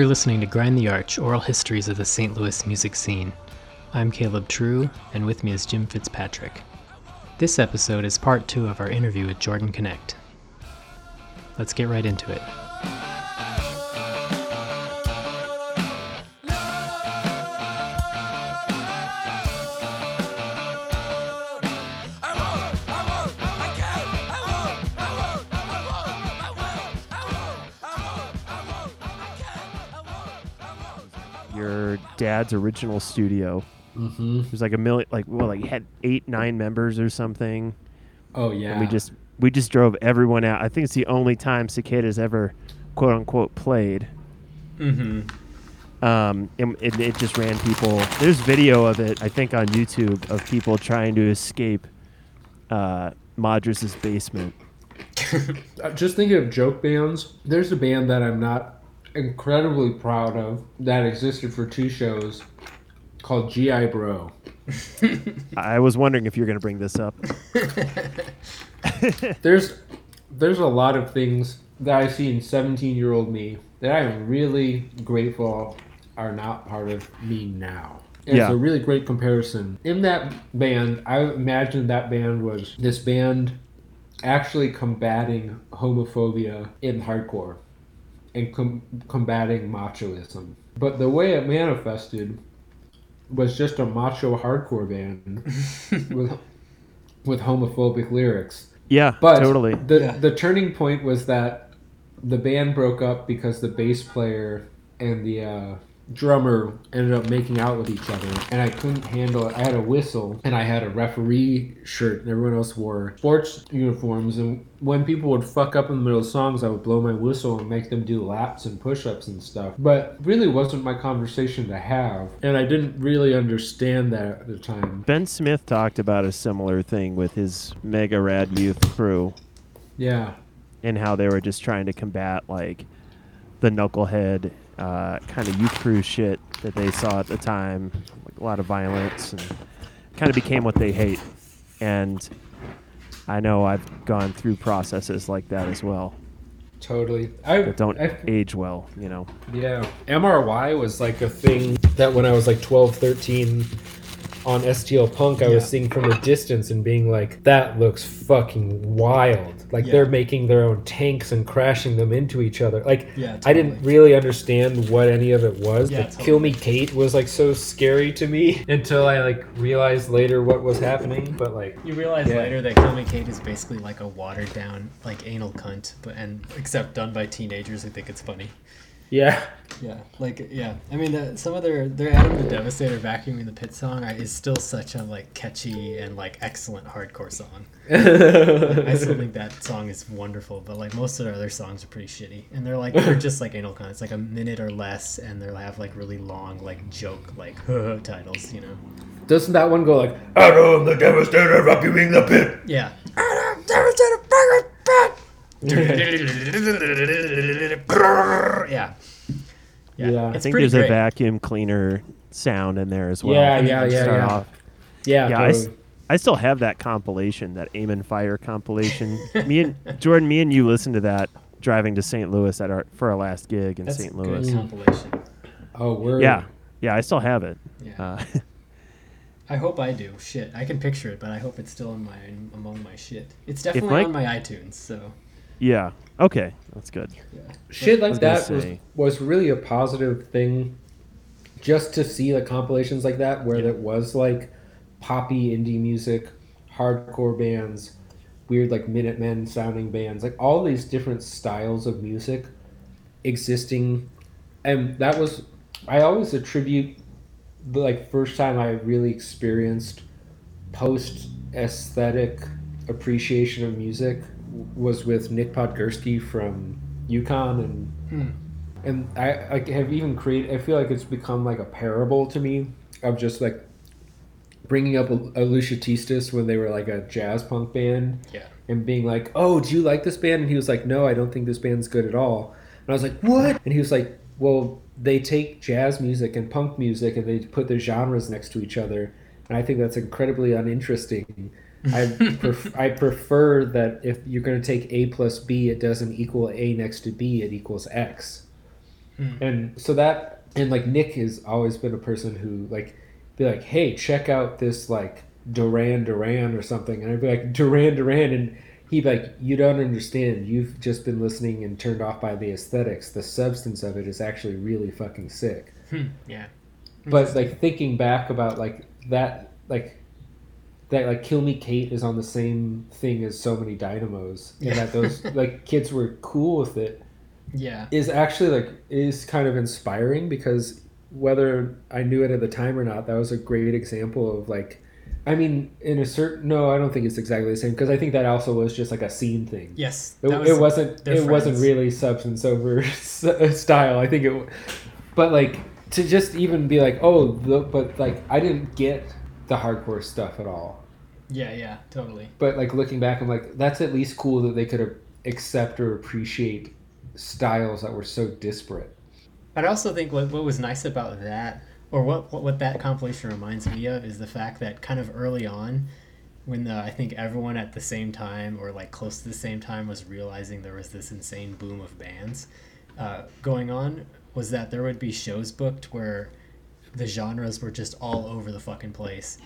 You're listening to Grind the Arch Oral Histories of the St. Louis Music Scene. I'm Caleb True, and with me is Jim Fitzpatrick. This episode is part two of our interview with Jordan Knecht. Let's get right into it. Dad's original studio. Mm-hmm. It was like a million, like well, like had eight, nine members or something. Oh yeah. And we just we just drove everyone out. I think it's the only time Cicadas ever, quote unquote, played. Mm-hmm. Um, and it, it just ran people. There's video of it, I think, on YouTube of people trying to escape uh, Madras' basement. Uh, just thinking of joke bands. There's a band that I'm not incredibly proud of that existed for two shows called GI Bro. I was wondering if you're going to bring this up. There's there's a lot of things that I see in 17 year old me that I am really grateful are not part of me now. And Yeah. It's a really great comparison. In that band, I imagine that band was this band actually combating homophobia in hardcore and com- combating machoism. But the way it manifested was just a macho hardcore band with with homophobic lyrics. Yeah, But totally. the Yeah. the turning point was that the band broke up because the bass player and the uh, drummer ended up making out with each other, and I couldn't handle it. I had a whistle and I had a referee shirt, and everyone else wore sports uniforms. And when people would fuck up in the middle of songs, I would blow my whistle and make them do laps and push-ups and stuff. But really wasn't my conversation to have, and I didn't really understand that at the time. Ben Smith talked about a similar thing with his mega rad youth crew Yeah. and how they were just trying to combat like the knucklehead uh, kind of youth crew shit that they saw at the time, like a lot of violence, and kind of became what they hate. And I know I've gone through processes like that as well Totally. I that don't I, age well, you know. Yeah. MRY was like a thing that when I was like 12, 13 on STL Punk, I was seeing from a distance and being like, that looks fucking wild. Like Yeah. they're making their own tanks and crashing them into each other. Like, Yeah, I didn't really understand what any of it was. Yeah, but Kill Me Kate was like so scary to me until I like realized later what was happening. But like, You realize Yeah. later that Kill Me Kate is basically like a watered down, like anal cunt, but and except done by teenagers who think it's funny. Yeah. Yeah, like yeah. I mean, the, some of their their Adam the Devastator vacuuming the pit song is still such a like catchy and like excellent hardcore song. I still think that song is wonderful, but like most of their other songs are pretty shitty, and they're like they're just like anal cunts, like a minute or less, and they'll have like really long like joke like titles, you know. Doesn't that one go like, Adam the Devastator vacuuming the pit? Yeah. Yeah. Yeah. I think there's great. a vacuum cleaner sound in there as well. Yeah, yeah, yeah, yeah. off. Yeah. Yeah, totally. I still have that compilation, that Aim and Fire compilation. me and Jordan, me and you listened to that driving to St. Louis at our for our last gig in That's St. a Louis. good compilation. Oh, we're Yeah, yeah, I still have it. Yeah. Uh, I hope I do. Shit, I can picture it, but I hope it's still in my among my shit. It's definitely Mike- on my iTunes, so yeah, okay, that's good. yeah. shit like that was, was really a positive thing just to see the compilations like that where Yeah. it was like poppy indie music hardcore bands weird like minutemen sounding bands like all these different styles of music existing and that was i always attribute the like first time i really experienced post aesthetic appreciation of music was with nick podgorski from yukon and Hmm. and I, I have even created. I feel like it's become like a parable to me of just like bringing up Alicia Tistis when they were like a jazz punk band, Yeah. and being like, "Oh, do you like this band?" And he was like, "No, I don't think this band's good at all." And I was like, "What?" And he was like, "Well, they take jazz music and punk music and they put their genres next to each other, and I think that's incredibly uninteresting." I pref- I prefer that if you're going to take A plus B, it doesn't equal A next to B, it equals X. Hmm. And so that and like Nick has always been a person who like be like, hey, check out this like Duran Duran or something, and I'd be like Duran Duran, and he'd be like, you don't understand. You've just been listening and turned off by the aesthetics. The substance of it is actually really fucking sick. Hmm. Yeah. But like thinking back about like that, like that, like Kill Me Kate is on the same thing as so many dynamos, and that those like kids were cool with it Yeah. is actually like is kind of inspiring because whether I knew it at the time or not, that was a great example of like, I mean, in a certain no, I don't think it's exactly the same because I think that also was just like a scene thing. Yes. It, that it wasn't. It wasn't really substance over style. I think it, but like to just even be like, oh, the, but like I didn't get the hardcore stuff at all. Yeah. Yeah. Totally. But like looking back, I'm like, that's at least cool that they could accept or appreciate styles that were so disparate. But I also think what, what was nice about that, or what, what what that compilation reminds me of, is the fact that kind of early on, when the, I think everyone at the same time or like close to the same time was realizing there was this insane boom of bands uh, going on, was that there would be shows booked where the genres were just all over the fucking place,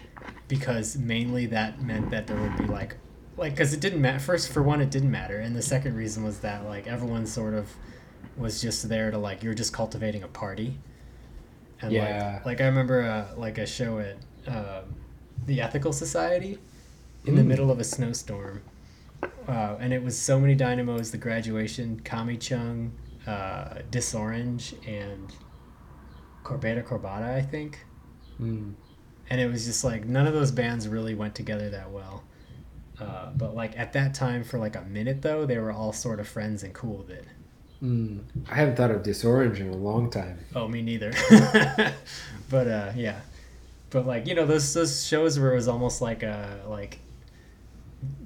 because mainly that meant that there would be like. Like, because it didn't matter. First, for one, it didn't matter, and the second reason was that like everyone sort of was just there to like you're just cultivating a party. And Yeah. like like I remember uh, like a show at um the Ethical Society in the Mm. middle of a snowstorm. Uh, and it was so many dynamos, the graduation, Kami Chung, uh, Disorange, and Corbata Corbata, I think. Mm. And it was just like none of those bands really went together that well. Uh, but like at that time, for like a minute though, they were all sort of friends and cool with it. Mm. I haven't thought of Disorange in a long time. Oh, me neither. but uh, yeah, but like you know those those shows where it was almost like a like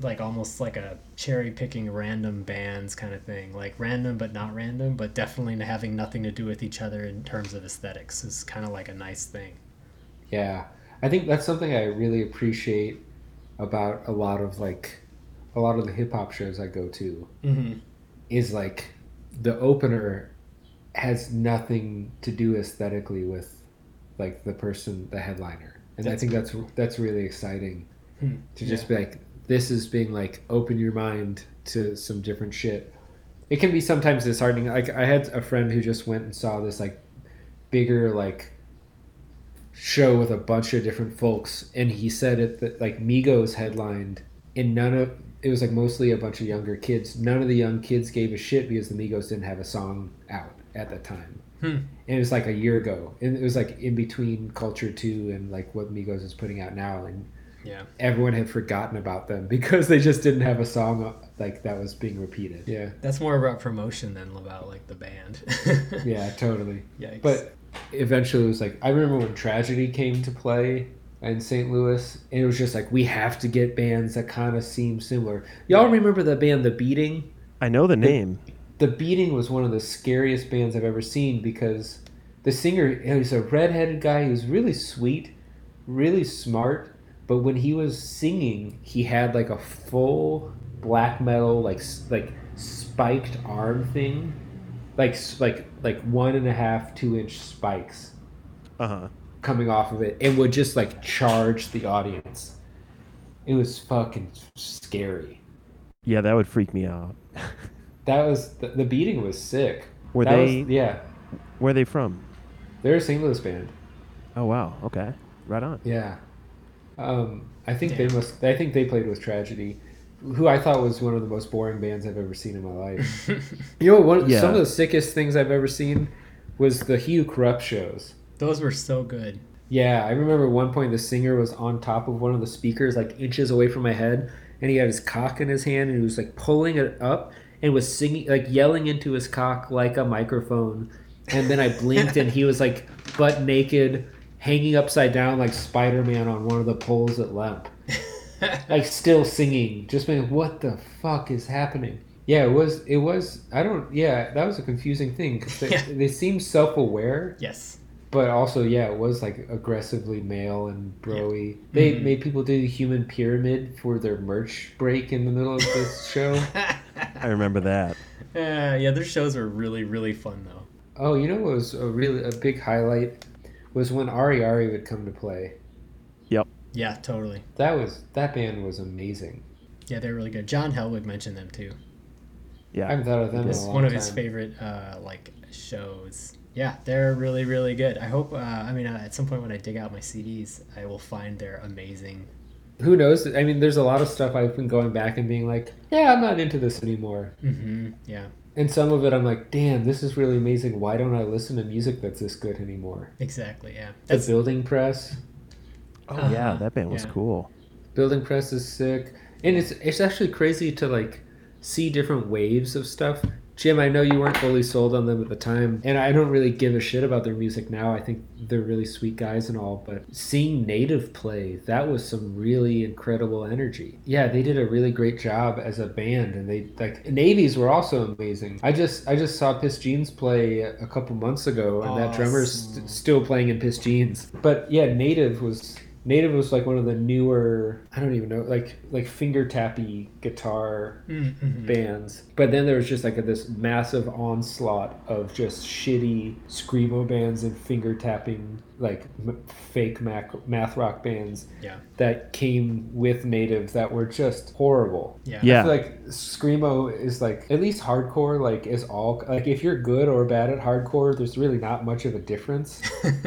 like almost like a cherry picking random bands kind of thing, like random but not random, but definitely having nothing to do with each other in terms of aesthetics is kind of like a nice thing. Yeah, I think that's something I really appreciate about a lot of like a lot of the hip hop shows I go to Mm-hmm. is like the opener has nothing to do aesthetically with like the person the headliner and i That's think that's that's really exciting Hmm. to just be like this is being like open your mind to some different shit. It can be sometimes disheartening. Like i had a friend who just went and saw this like bigger like show with a bunch of different folks and he said it that like migos headlined and none of it was like mostly a bunch of younger kids. None of the young kids gave a shit because the migos didn't have a song out at the time. Hmm. and it was like a year ago. And it was like in between culture 2 and like what migos is putting out now. And Yeah. everyone had forgotten about them because they just didn't have a song like that was being repeated yeah That's more about promotion than about like the band. yeah totally Yikes. But eventually, it was like I remember when Tragedy came to play in St. Louis, and it was just like we have to get bands that kind of seem similar. Y'all remember the band The Beating? I know the name. The Beating was one of the scariest bands I've ever seen because the singer he was a redheaded guy. He was really sweet, really smart, but when he was singing, he had like a full black metal like like spiked arm thing, like like like one and a half two inch spikes Uh huh. coming off of it and would just like charge the audience. It was fucking scary. Yeah, that would freak me out. That was the, the beating was sick. Were That they? was- yeah, Where are they from? they're a St. Louis band. Oh wow. Okay. Right on. Yeah, um, I think Damn. they must. I think they played with Tragedy, who I thought was one of the most boring bands I've ever seen in my life. you know, one Yeah. some of the sickest things I've ever seen was the Hugh Corrupt shows. Those were so good. Yeah, I remember at one point the singer was on top of one of the speakers, like inches away from my head, and he had his cock in his hand, and he was like pulling it up and was singing, like yelling into his cock like a microphone. And then I blinked, and he was like butt naked, hanging upside down like Spider Man on one of the poles at Lemp, like still singing. Just being, what the fuck is happening? Yeah, it was. It was. I don't. Yeah, that was a confusing thing because they, Yeah. they seemed self aware yes. but also yeah it was like aggressively male and broy they Mhm. made people do the human pyramid for their merch break in the middle of this show I remember that. Uh, yeah, their shows were really, really fun though. Oh, you know what was a really a big highlight was when Ari Ari would come to play. Yep. Yeah, totally. That was that band was amazing. Yeah, they're really good. John Helwig mentioned them too. Yeah, I Yeah. haven't thought of them in It's one of time. his favorite uh, like shows. Yeah, they're really really good. I hope. Uh, I mean, uh, at some point when I dig out my CDs, I will find their amazing. Who knows? I mean, there's a lot of stuff I've been going back and being like, yeah, I'm not into this anymore. hmm Yeah, And some of it, I'm like, damn, this is really amazing. Why don't I listen to music that's this good anymore? exactly. Yeah, The Building Press. Oh yeah, Uh-huh. that band was Yeah. cool. Building Press is sick, and it's it's actually crazy to like see different waves of stuff. Jim, I know you weren't fully sold on them at the time, and I don't really give a shit about their music now. I think they're really sweet guys and all, but seeing Native play, that was some really incredible energy. Yeah, they did a really great job as a band, and they like Navies were also amazing. I just I just saw Pissed Jeans play a couple months ago, and that drummer's Awesome. st- still playing in Pissed Jeans. But yeah, Native was Native was like one of the newer I don't even know like like finger tappy guitar Mhm. bands. But then there was just like a, this massive onslaught of just shitty screamo bands and finger tapping like m- fake mac- math rock bands Yeah. that came with Native that were just horrible. Yeah. I Yeah. feel like screamo is like at least hardcore like is all like if you're good or bad at hardcore there's really not much of a difference.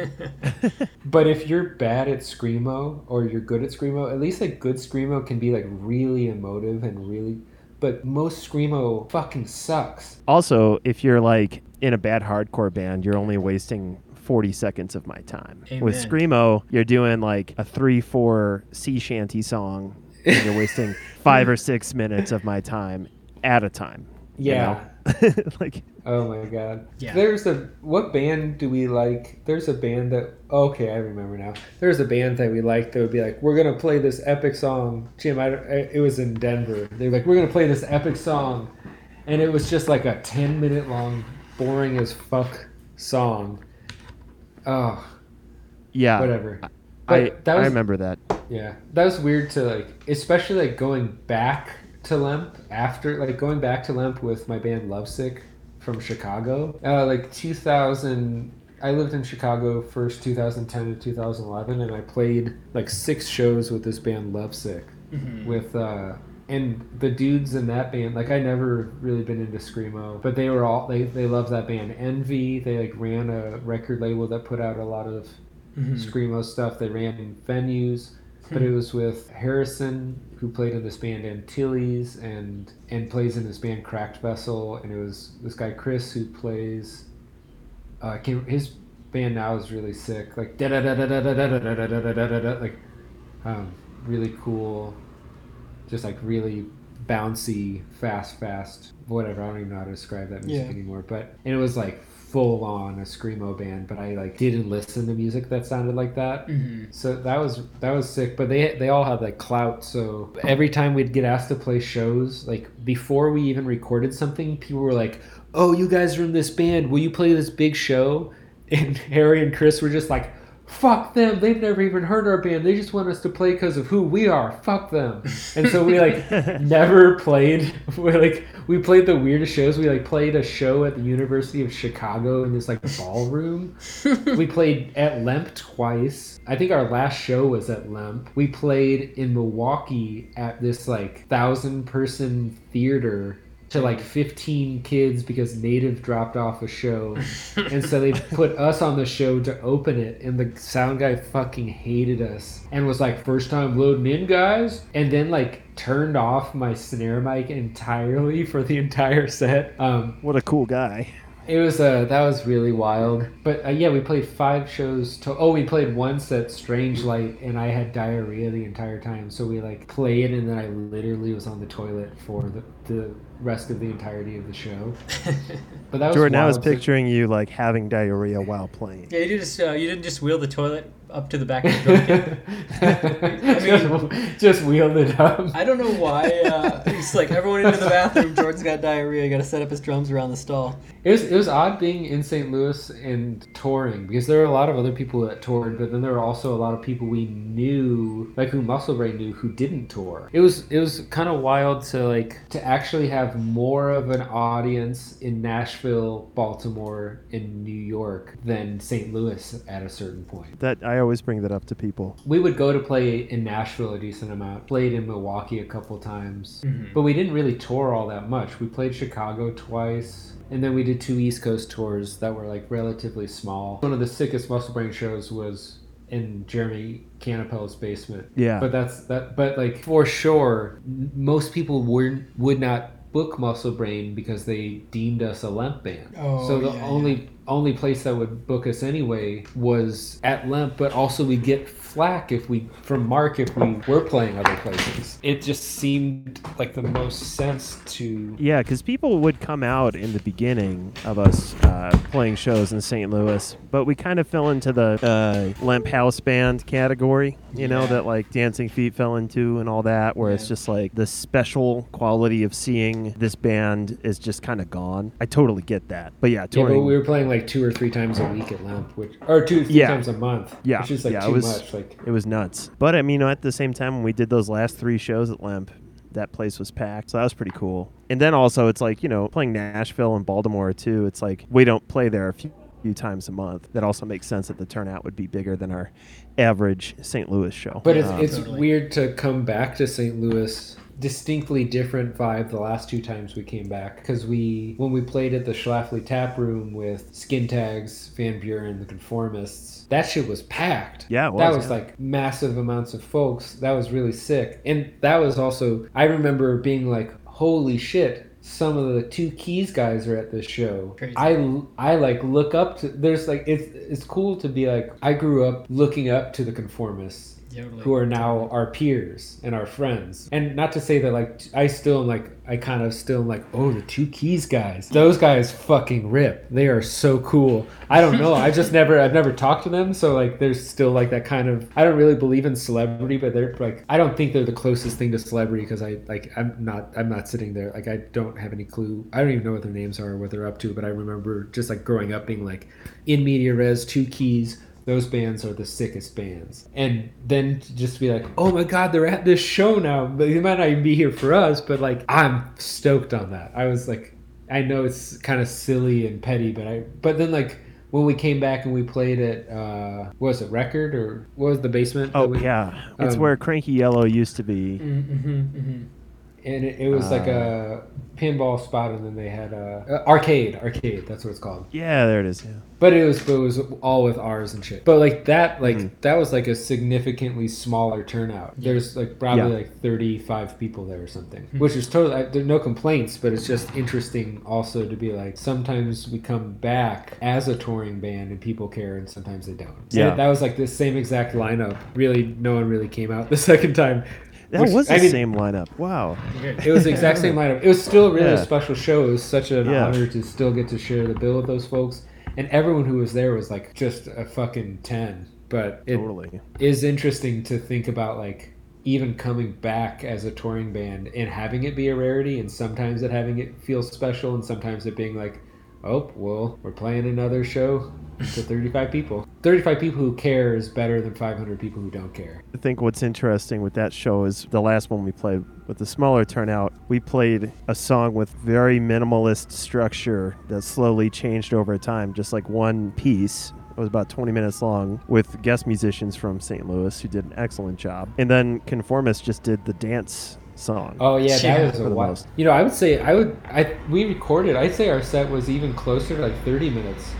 But if you're bad at screamo or you're good at screamo, at least like good screamo can be like really emotive and really. But most screamo fucking sucks. Also, if you're like in a bad hardcore band, you're only wasting 40 seconds of my time. With Screamo, you're doing like a 3 4 sea shanty song, and you're wasting five or six minutes of my time at a time. you Yeah. know? like, Oh my god. Yeah. There's a what band do we like? There's a band that okay, I remember now. There's a band that we liked that would be like, we're gonna play this epic song. Jim, I, I- it was in Denver. They're like, we're gonna play this epic song, and it was just like a ten minute long, boring as fuck song. Oh, yeah. whatever. I, But that I remember that. Yeah, that was weird to like, especially like going back to Lemp after like going back to Lemp with my band Lovesick from Chicago. Uh, like 2000, I lived in Chicago first 2010 to 2011, and I played like six shows with this band Lovesick Mhm. with. uh and the dudes in that band, like I never really been into screamo, but they were all they they love that band. Envy, they like ran a record label that put out a lot of Mhm. screamo stuff. They ran in venues, but it was with Harrison, who played in this band Antilles, and and plays in this band Cracked Vessel, and it was this guy Chris who plays. Uh, can't, his band now is really sick, like da da da da da da da da da da da da da, like um, really cool, just like really bouncy, fast, fast, whatever. I don't even know how to describe that music Yeah. anymore. But and it was like full on a screamo band, but I like didn't listen to music that sounded like that. Mhm. So that was that was sick. But they they all had like clout. So every time we'd get asked to play shows, like before we even recorded something, people were like, "Oh, you guys are in this band. Will you play this big show?" And Harry and Chris were just like, "Fuck them. They've never even heard our band. They just want us to play because of who we are. Fuck them." And so we like never played. We like we played the weirdest shows. We like played a show at the University of Chicago in this like ballroom we played at Lemp twice. I think our last show was at Lemp. We played in Milwaukee at this like thousand person theater to like 15 kids because Native dropped off a show. and so they put us on the show to open it. And the sound guy fucking hated us and was like, first time loading in, guys. And then like turned off my snare mic entirely for the entire set. Um, What a cool guy. It was uh that was really wild. But uh, yeah, we played five shows. To oh, we played once at Strange Light, and I had diarrhea the entire time. So we like played, and then I literally was on the toilet for the, the rest of the entirety of the show. But that was Jordan, I was picturing you like having diarrhea while playing. Yeah, you just uh, you didn't just wheel the toilet up to the back of the drum kit. just, just wheeled it up. I don't know why. Uh, He's like, everyone into the bathroom. Jordan's got diarrhea. Got to set up his drums around the stall. It was it was odd being in St. Louis and touring because there were a lot of other people that toured, but then there were also a lot of people we knew, like who Muscle Brain knew, who didn't tour. It was it was kind of wild to like to actually have more of an audience in Nashville, Baltimore, and New York than St. Louis at a certain point. That I always bring that up to people. We would go to play in Nashville a decent amount, played in Milwaukee a couple times, Mhm. but we didn't really tour all that much. We played Chicago twice. And then we did two East Coast tours that were like relatively small. One of the sickest Muscle Brain shows was in Jeremy Canapel's basement. Yeah. But that's that. But like for sure, most people would would not book Muscle Brain because they deemed us a lemp band. Oh, so the yeah, only only place that would book us anyway was at Lemp. But also we get flack if we from Mark if we were playing other places. It just seemed like the most sense to. Yeah, because people would come out in the beginning of us uh, playing shows in St. Louis, but we kind of fell into the uh, Lemp house band category, you know, that like Dancing Feet fell into and all that, where it's just like the special quality of seeing this band is just kind of gone. I totally get that. But yeah, Yeah, but we were playing like two or three times a week at Lemp, which or two three Yeah. times a month. Yeah, which is like yeah, too was- much. Like It was nuts. But I mean, at the same time, when we did those last three shows at Lemp, that place was packed. So that was pretty cool. And then also, it's like, you know, playing Nashville and Baltimore too, it's like we don't play there a few, few times a month. That also makes sense that the turnout would be bigger than our average St. Louis show. But it's Um, it's Totally. weird to come back to St. Louis. Distinctly different vibe the last two times we came back because we when we played at the Schlafly Tap Room with Skin Tags, Van Buren, the Conformists. That shit was packed. Yeah, it that was, was yeah. like massive amounts of folks. That was really sick, and that was also I remember being like, holy shit. Some of the two keys guys are at this show. Crazy. I I like look up to. There's like it's it's cool to be like I grew up looking up to the conformists Totally. who are now our peers and our friends. And not to say that like I still am like I kind of still am like oh the two keys guys. Those guys fucking rip. They are so cool. I don't know. I just never I've never talked to them, so like there's still like that kind of I don't really believe in celebrity, but they're like I don't think they're the closest thing to celebrity because I like I'm not I'm not sitting there like I don't have any clue. I don't even know what their names are or what they're up to, but I remember just like growing up being like in media res two keys those bands are the sickest bands. And then to just be like, oh my God, they're at this show now. But they might not even be here for us, but like, I'm stoked on that. I was like, I know it's kind of silly and petty, but I, but then like, when we came back and we played at, uh, what was it, Record or what was the basement? Oh, we- yeah. It's um, where Cranky Yellow used to be. Mm-hmm, mm-hmm. And it, it was like a pinball spot, and then they had a, a arcade. Arcade, that's what it's called. Yeah, there it is. Yeah. But it was, but it was all with ours and shit. But like that, like Mhm. that was like a significantly smaller turnout. There's like probably Yeah. like 35 people there or something, Mhm. which is totally. I, there's no complaints, but it's just interesting also to be like sometimes we come back as a touring band and people care, and sometimes they don't. Yeah. And that was like the same exact lineup. Really, no one really came out the second time. That Which- was the I mean, same lineup. Wow. it was the exact same lineup. It was still a really Yeah. special show. It was such an Yeah. honor to still get to share the bill with those folks. And everyone who was there was like just a fucking 10. But it is Totally. is interesting to think about like even coming back as a touring band and having it be a rarity and sometimes it having it feel special and sometimes it being like, oh, well, we're playing another show to 35 people. 35 people who care is better than 500 people who don't care. I think what's interesting with that show is the last one we played with the smaller turnout. We played a song with very minimalist structure that slowly changed over time, just like one piece. It was about 20 minutes long with guest musicians from St. Louis who did an excellent job. And then Conformist just did the dance song. Oh yeah, Yeah, that was for a the most. You know, I would say I would. I we recorded. I'd say our set was even closer to like thirty minutes.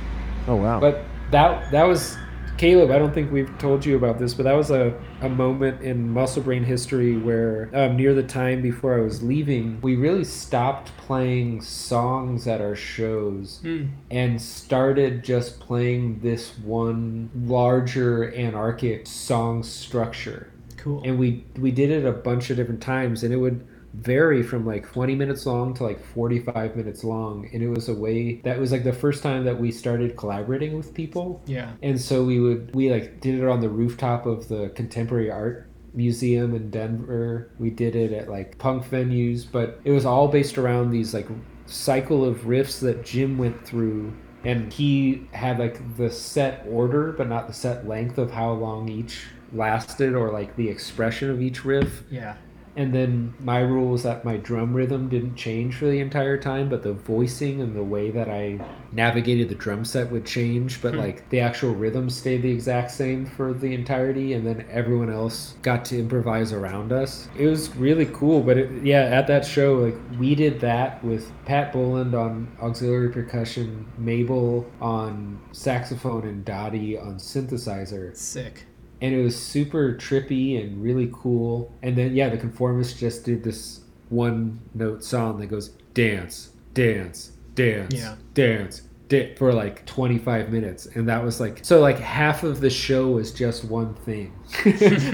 Oh, wow. But that that was Caleb. I don't think we've told you about this, but that was a, a moment in Muscle Brain history where um, near the time before I was leaving, we really stopped playing songs at our shows Mm. and started just playing this one larger anarchic song structure Cool. and we we did it a bunch of different times and it would vary from like 20 minutes long to like 45 minutes long and it was a way that was like the first time that we started collaborating with people yeah. and so we would we like did it on the rooftop of the contemporary art museum in Denver. We did it at like punk venues, but it was all based around these like cycle of riffs that Jim went through. And he had like the set order, but not the set length of how long each lasted or like the expression of each riff. Yeah. And then my rule was that my drum rhythm didn't change for the entire time, but the voicing and the way that I navigated the drum set would change, but Hmm. like the actual rhythm stayed the exact same for the entirety, and then everyone else got to improvise around us. It was really cool, but it, yeah, at that show, like we did that with Pat Boland on auxiliary percussion, Mabel on saxophone, and Dottie on synthesizer Sick. And it was super trippy and really cool. And then yeah, the conformist just did this one note song that goes dance, dance, dance, Yeah. dance, da- for like 25 minutes, and that was like so like half of the show was just one thing,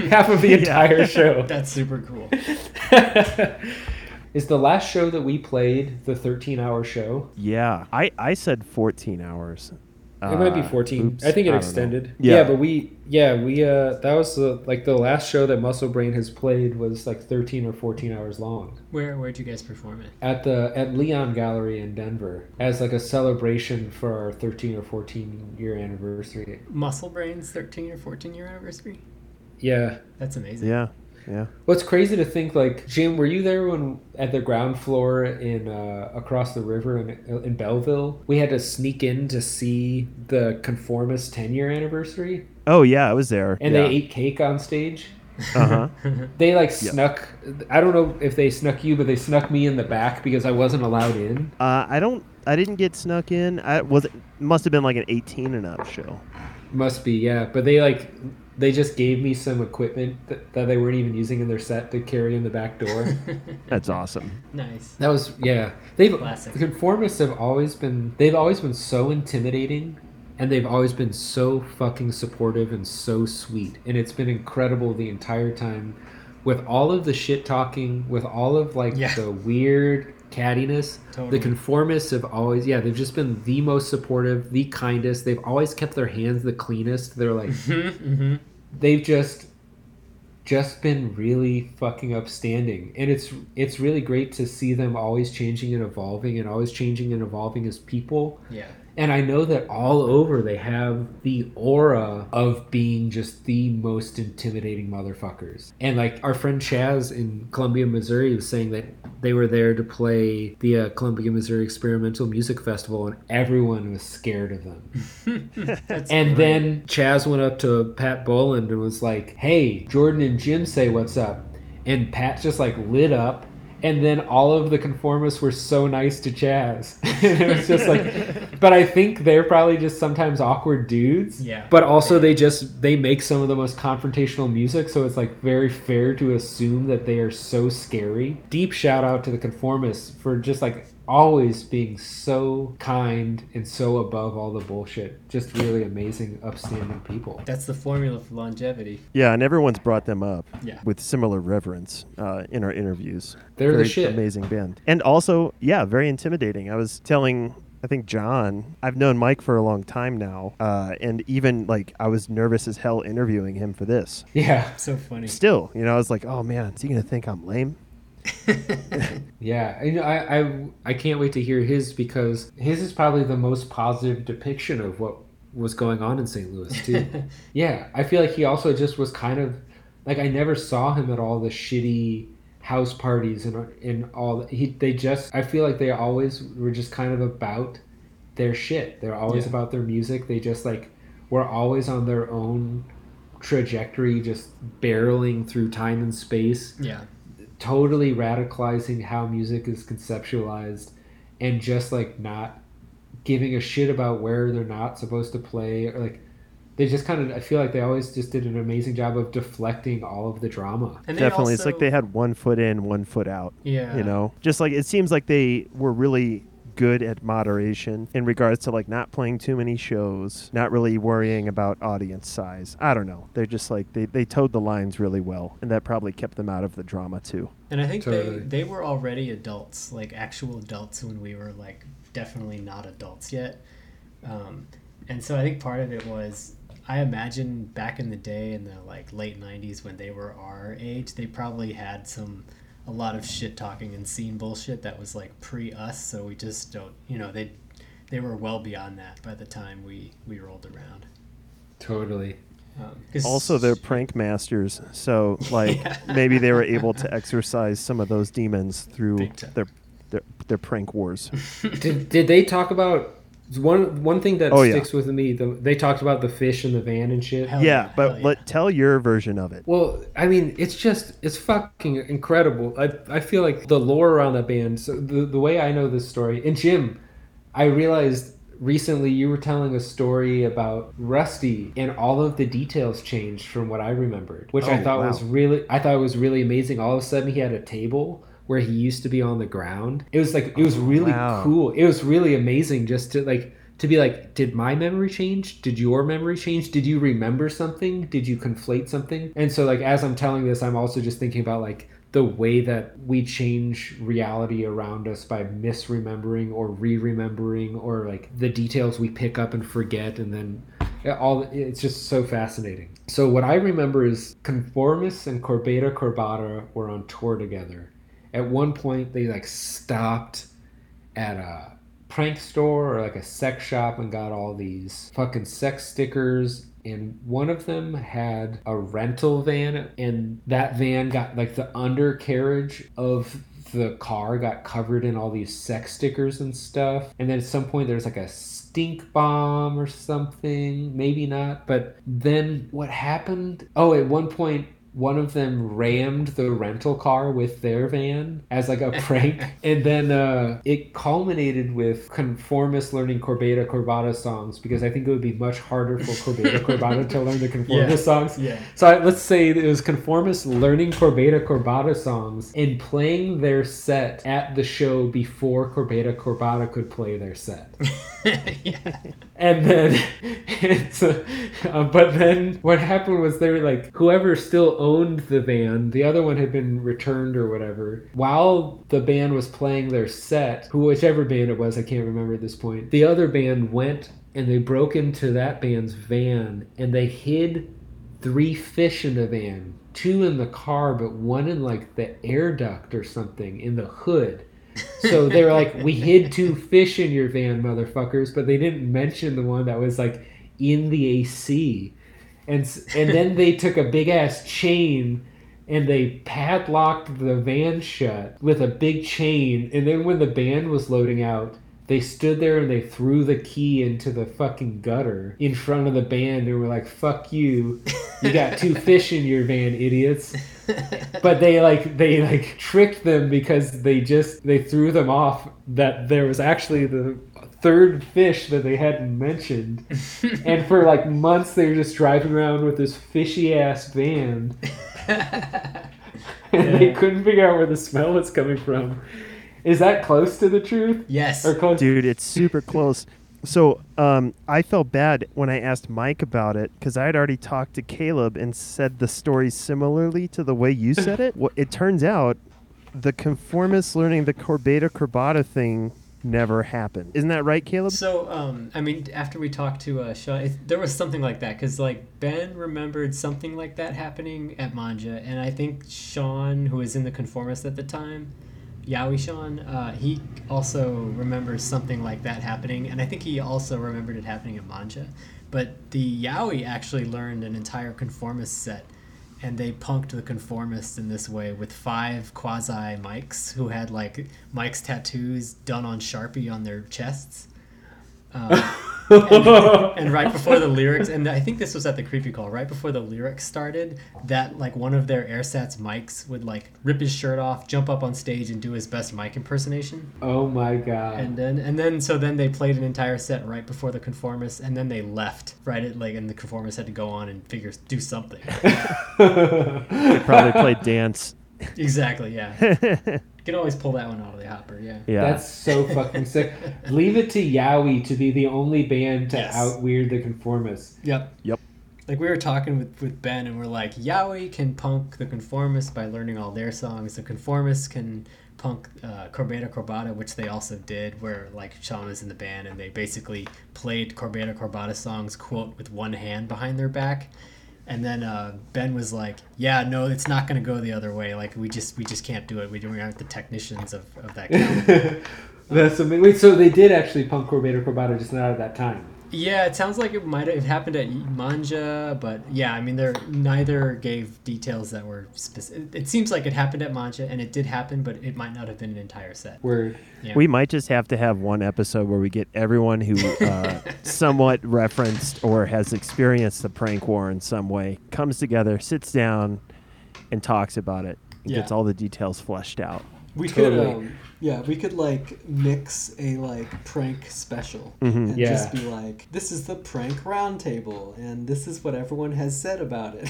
half of the entire show. That's super cool. Is the last show that we played the 13 hour show? Yeah, I I said 14 hours. It might be Uh, 14. oops, I think it don't extended. Yeah. Yeah. but we yeah, we uh that was the like the last show that Muscle Brain has played was like 13 or 14 hours long Where where'd you guys perform it? at the at Leon Gallery in Denver as like a celebration for our 13 or 14 year anniversary. Muscle Brain's 13 or 14 year anniversary. Yeah. That's amazing. Yeah, yeah. What's crazy to think like Jim, were you there when at the ground floor in uh, across the river in in Belleville? We had to sneak in to see the Conformist 10 year anniversary Oh yeah, I was there. and yeah. they ate cake on stage. Uh huh. They like Yeah. snuck. I don't know if they snuck you, but they snuck me in the back because I wasn't allowed in. Uh, I don't. I didn't get snuck in. I was. It must have been like an 18 and up show. Must be yeah, but they like they just gave me some equipment that, that they weren't even using in their set to carry in the back door. That's awesome. nice. that was yeah. They've Classic. the conformists have always been they've always been so intimidating. And they've always been so fucking supportive and so sweet. And it's been incredible the entire time with all of the shit talking, with all of like Yeah. the weird cattiness. Totally. The conformists have always, yeah, they've just been the most supportive, the kindest. They've always kept their hands the cleanest. They're like, mm-hmm. They've just, just been really fucking upstanding, and it's it's really great to see them always changing and evolving, and always changing and evolving as people. Yeah. And I know that all over they have the aura of being just the most intimidating motherfuckers. And like our friend Chaz in Columbia, Missouri was saying that they were there to play the uh, Columbia, Missouri Experimental Music Festival and everyone was scared of them. And great. then Chaz went up to Pat Boland and was like, "Hey, Jordan and Jim say what's up," and Pat just like lit up. And then all of the conformists were so nice to Chaz. and it was just like, but I think they're probably just sometimes awkward dudes. Yeah. But also they just they make some of the most confrontational music, so it's like very fair to assume that they are so scary. Deep shout out to the conformists for just like always being so kind and so above all the bullshit. Just really amazing, upstanding people. That's the formula for longevity. Yeah, and everyone's brought them up Yeah. with similar reverence uh, in our interviews. They're the very shit. Amazing band, and also yeah, very intimidating. I was telling. I think John. I've known Mike for a long time now, uh, and even like I was nervous as hell interviewing him for this. Yeah, So funny. Still, you know, I was like, "Oh man, is he gonna think I'm lame?" yeah. You know, I, I I can't wait to hear his because his is probably the most positive depiction of what was going on in St. Louis too. yeah, I feel like he also just was kind of like I never saw him at all the shitty house parties and and all. He they just I feel like they always were just kind of about their shit. They're always Yeah. about their music. They just like were always on their own trajectory, just barreling through time and space yeah. Totally radicalizing how music is conceptualized and just like not giving a shit about where they're not supposed to play or like they just kind of i feel like they always just did an amazing job of deflecting all of the drama And they Definitely, it's like they had one foot in, one foot out. Yeah. You know, just like it seems like they were really good at moderation in regards to like not playing too many shows, not really worrying about audience size. I don't know. They're just like they, they towed the lines really well, and that probably kept them out of the drama too. And I think Totally. they they were already adults, like actual adults, when we were like definitely not adults yet. Um, and so I think part of it was I imagine back in the day in the like late '90s when they were our age, they probably had some a lot of shit talking and scene bullshit that was like pre us. So we just don't, you know, they they were well beyond that by the time we we rolled around. Totally. Um, 'cause- Also, they're prank masters, so like Yeah. maybe they were able to exercise some of those demons through their, their their prank wars. did, did they talk about one one thing that Oh, yeah. sticks with me? The, they talked about the fish in the van and shit. Hell yeah, yeah, but yeah. let tell your version of it. Well, I mean, it's just it's fucking incredible. I I feel like the lore around that band. So the the way I know this story, and Jim, I realized recently you were telling a story about Rusty, and all of the details changed from what I remembered, which I Oh, thought wow. was really I thought was really amazing. All of a sudden, he had a table where he used to be on the ground. It was like it was oh, really wow. cool. It was really amazing just to like to be like, did my memory change? Did your memory change? Did you remember something? Did you conflate something? And so like as I'm telling this, I'm also just thinking about like the way that we change reality around us by misremembering or re-remembering or like the details we pick up and forget and then all it's just so fascinating. So what I remember is Conformis and Corbata Corbata were on tour together. At one point they like stopped at a prank store or like a sex shop and got all these fucking sex stickers and one of them had a rental van and that van got like the undercarriage of the car got covered in all these sex stickers and stuff and then at some point there's like a stink bomb or something. Maybe not but then what happened oh at one point one of them rammed the rental car with their van as like a prank and then uh, it culminated with conformist learning corbata corbata songs because i think it would be much harder for corbata corbata to learn the conformist Yeah. songs Yeah. so I, let's say it was conformists learning Corbata Corbata songs and playing their set at the show before Corbata Corbata could play their set. yeah. And then, it's, uh, uh, but then what happened was they were like, whoever still owned the van, the other one had been returned or whatever. While the band was playing their set, who whichever band it was, I can't remember at this point. The other band went and they broke into that band's van and they hid three fish in the van, two in the car, but one in like the air duct or something in the hood. So they were like, "We hid two fish in your van, motherfuckers," but they didn't mention the one that was like in the AC. And and then they took a big ass chain and they padlocked the van shut with a big chain. And then when the band was loading out, they stood there and they threw the key into the fucking gutter in front of the band and were like, "Fuck you! You got two fish in your van, idiots." but they like they like tricked them because they just they threw them off that there was actually the third fish that they hadn't mentioned and for like months they were just driving around with this fishy ass van and they couldn't figure out where the smell was coming from is that close to the truth yes. or close Dude, it's super close. So um, I felt bad when I asked Mike about it because I had already talked to Caleb and said the story similarly to the way you said it. Well, it turns out the conformists learning the Corbata Corbata thing never happened. Isn't that right, Caleb? So, um, I mean, after we talked to uh, Sean, it, there was something like that because, like, Ben remembered something like that happening at Manja, and I think Sean, who was in the conformist at the time, Yowie Sean, uh, he also remembers something like that happening, and I think he also remembered it happening at Manja. But the Yowie actually learned an entire conformist set, and they punked the conformists in this way with five quasi mics who had like Mike's tattoos done on Sharpie on their chests. Um, and, and right before the lyrics, and I think this was at the Creepy Crawl. Right before the lyrics started, that like one of their airsats mics would like rip his shirt off, jump up on stage, and do his best mic impersonation. oh my god And then and then so then they played an entire set right before the conformists, and then they left right at like, and the conformists had to go on and figure do something. They probably played dance. exactly, yeah. You can always pull that one out of the hopper, yeah. Yeah. That's so fucking sick. Leave it to Yowie to be the only band to Yes. out weird the conformists. Yep. Yep. Like we were talking with, with Ben and we're like, Yowie can punk the conformists by learning all their songs. The conformists can punk uh, Corbata Corbata, which they also did, where like Sean was in the band and they basically played Corbata Corbata songs, quote, with one hand behind their back. And then uh, Ben was like, "Yeah, no, it's not going to go the other way. Like we just we just can't do it. We don't have the technicians of, of that." That's amazing. Wait, so they did actually punk Corbata Corbata just not at that time. Yeah, it sounds like it might have happened at Mangia, but yeah, I mean, there neither gave details that were specific. It seems like it happened at Mangia, and it did happen, but it might not have been an entire set. Word. Yeah. We might just have to have one episode where we get everyone who uh, somewhat referenced or has experienced the prank war in some way comes together, sits down, and talks about it. And Yeah. Gets all the details fleshed out. We Totally. could, um, yeah, we could like mix a like prank special Mhm. and Yeah. just be like, "This is the prank roundtable, and this is what everyone has said about it."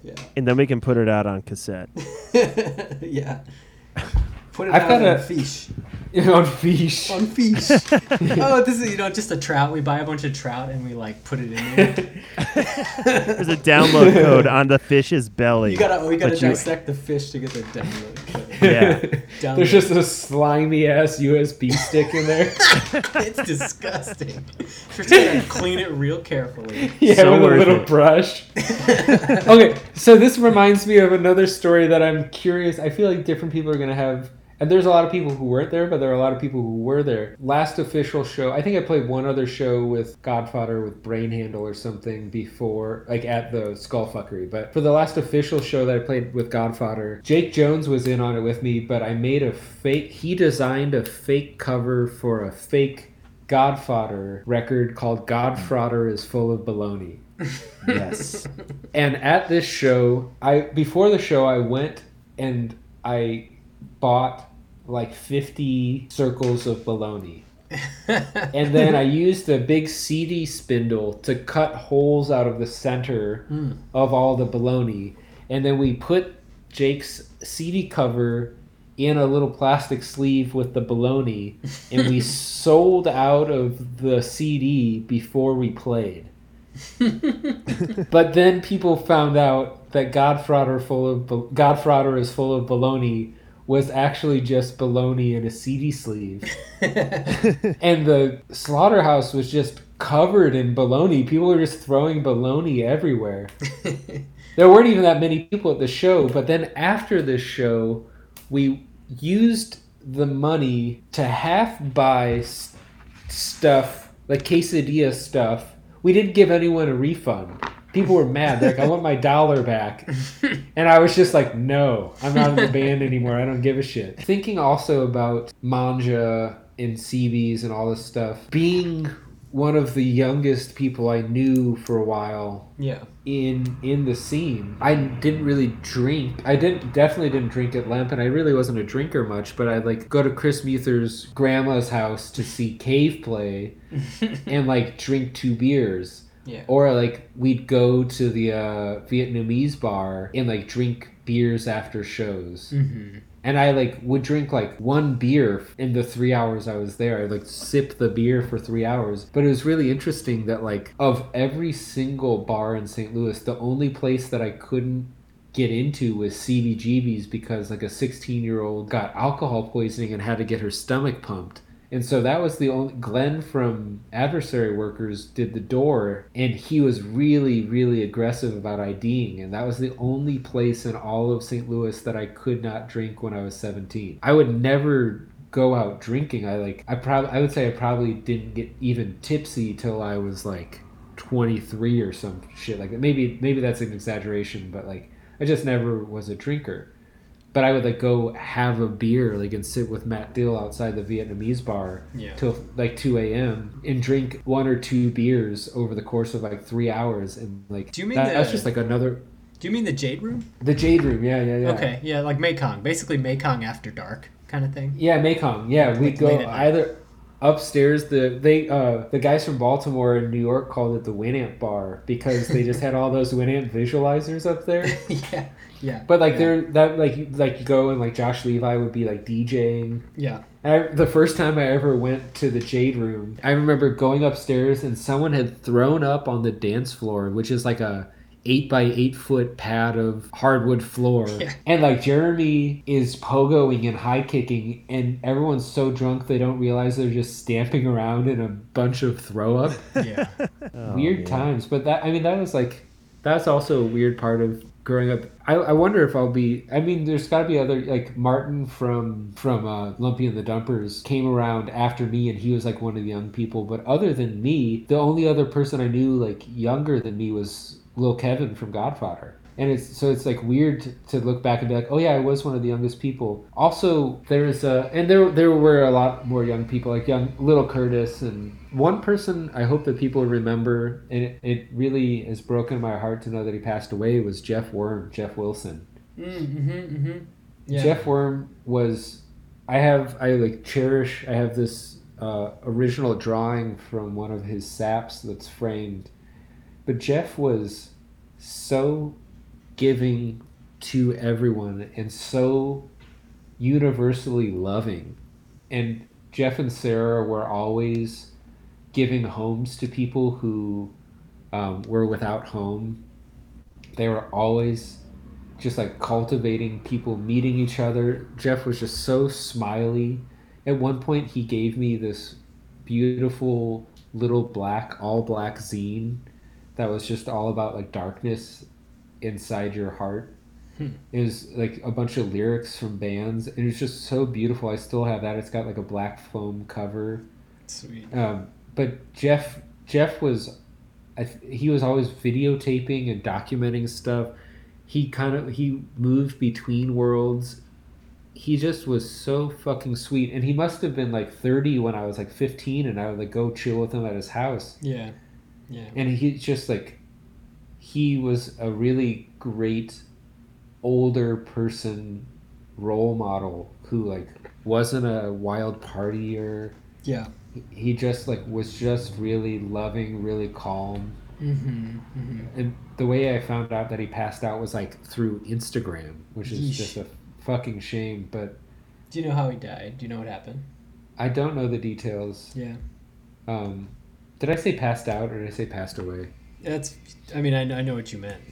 yeah, And then we can put it out on cassette. yeah. Put it I've out got on a- fish. on fish. On fish. oh, this is you know just a trout. We buy a bunch of trout and we like put it in there. There's a download code on the fish's belly. You gotta we gotta But you- dissect the fish to get the download. code. Yeah. There's just a slimy ass USB stick in there. it's disgusting. Just gotta clean it real carefully. Yeah, So with a worth little it. brush. okay, so this reminds me of another story that I'm curious. I feel like different people are gonna have, and there's a lot of people who weren't there, but there are a lot of people who were there. Last official show, I think I played one other show with Godfather with Brain Handle or something before, like at the Skullfuckery. But for the last official show that I played with Godfather, Jake Jones was in on it with me, but I made a fake. He designed a fake cover for a fake. Godfather record called Godfather is full of baloney. yes. And at this show, I before the show I went and I bought like 50 circles of baloney. And then I used a big CD spindle to cut holes out of the center Mm. of all the baloney. And then we put Jake's CD cover in a little plastic sleeve with the baloney and we sold out of the CD before we played. but then people found out that Godfather full of bal- is full of baloney was actually just baloney in a CD sleeve, and the slaughterhouse was just covered in baloney. People were just throwing baloney everywhere. There weren't even that many people at the show, but then after this show, we used the money to half buy s- stuff like quesadilla stuff. We didn't give anyone a refund. People were mad. They're like, I want my dollar back. And I was just like, no, I'm not in the band anymore. I don't give a shit. Thinking also about Mangia and CBs and all this stuff. Being one of the youngest people I knew for a while yeah. in in the scene. I didn't really drink. I didn't definitely didn't drink at Lemp, and I really wasn't a drinker much. But I'd like go to Chris Muther's grandma's house to see Cave play, and like drink two beers. Yeah. Or like we'd go to the uh, Vietnamese bar and like drink beers after shows. Mm-hmm. And I like would drink like one beer in the three hours I was there. I'd like sip the beer for three hours. But it was really interesting that like of every single bar in St. Louis, the only place that I couldn't get into was CBGB's because like a 16 year old got alcohol poisoning and had to get her stomach pumped. And so that was the only Glenn from Adversary Workers did the door, and he was really, really aggressive about IDing, and that was the only place in all of St. Louis that I could not drink when I was 17. I would never go out drinking. I like I probably I would say I probably didn't get even tipsy till I was like 23 or some shit like that. Maybe maybe that's an exaggeration, but like I just never was a drinker but I would like go have a beer like and sit with Matt Dill outside the Vietnamese bar Yeah. till like 2 a.m. and drink one or two beers over the course of like three hours and like Do you mean that, the- that's just like another Do you mean the Jade Room? the Jade Room yeah yeah yeah Okay. Yeah, like Mekong. Basically Mekong after dark kind of thing. yeah Mekong yeah we Like go either upstairs the they uh the guys from Baltimore and New York called it the Winamp bar because they just had all those Winamp visualizers up there yeah. Yeah. but like Yeah. they're that like like you go and like Josh Levi would be like DJing Yeah. I, the first time I ever went to the Jade Room, I remember going upstairs and someone had thrown up on the dance floor, which is like a eight by eight foot pad of hardwood floor. Yeah. And like Jeremy is pogoing and high kicking, and everyone's so drunk they don't realize they're just stamping around in a bunch of throw up. Yeah. Oh, weird man. times. But that, I mean, that was like, that's also a weird part of growing up. I, I wonder if I'll be, I mean, there's got to be other, like Martin from, from uh, Lumpy and the Dumpers came around after me and he was like one of the young people. But other than me, the only other person I knew like younger than me was Lil Kevin from Godfather. And it's so it's like weird to, to look back and be like, oh yeah, I was one of the youngest people. Also, there's a and there there were a lot more young people like young little Curtis and one person I hope that people remember and it, it really has broken my heart to know that he passed away was Jeff Worm, Jeff Wilson. Mm-hmm, mm-hmm. Yeah. Jeff Worm was I have I like cherish I have this uh, original drawing from one of his saps that's framed. But Jeff was so giving to everyone and so universally loving. And Jeff and Sarah were always giving homes to people who um, were without home. They were always just like cultivating people meeting each other. Jeff was just so smiley. At one point, he gave me this beautiful little black, all black zine that was just all about like darkness inside your heart. Hmm. It was like a bunch of lyrics from bands, and it was just so beautiful. I still have that. It's got like a black foam cover. Sweet. Um, but Jeff, Jeff was, I th- he was always videotaping and documenting stuff. He kind of he moved between worlds. He just was so fucking sweet, and he must have been like thirty when I was like fifteen, and I would like go chill with him at his house. Yeah. Yeah. And he's just like, he was a really great older person role model who like wasn't a wild partier Yeah. he just like was just really loving really calm Mm-hmm. mm-hmm. and the way i found out that he passed out was like through instagram which is Yeesh. just a fucking shame but Do you know how he died? Do you know what happened? i don't know the details Yeah. um did i say passed out or did i say passed away That's. I mean, I know, I know what you meant.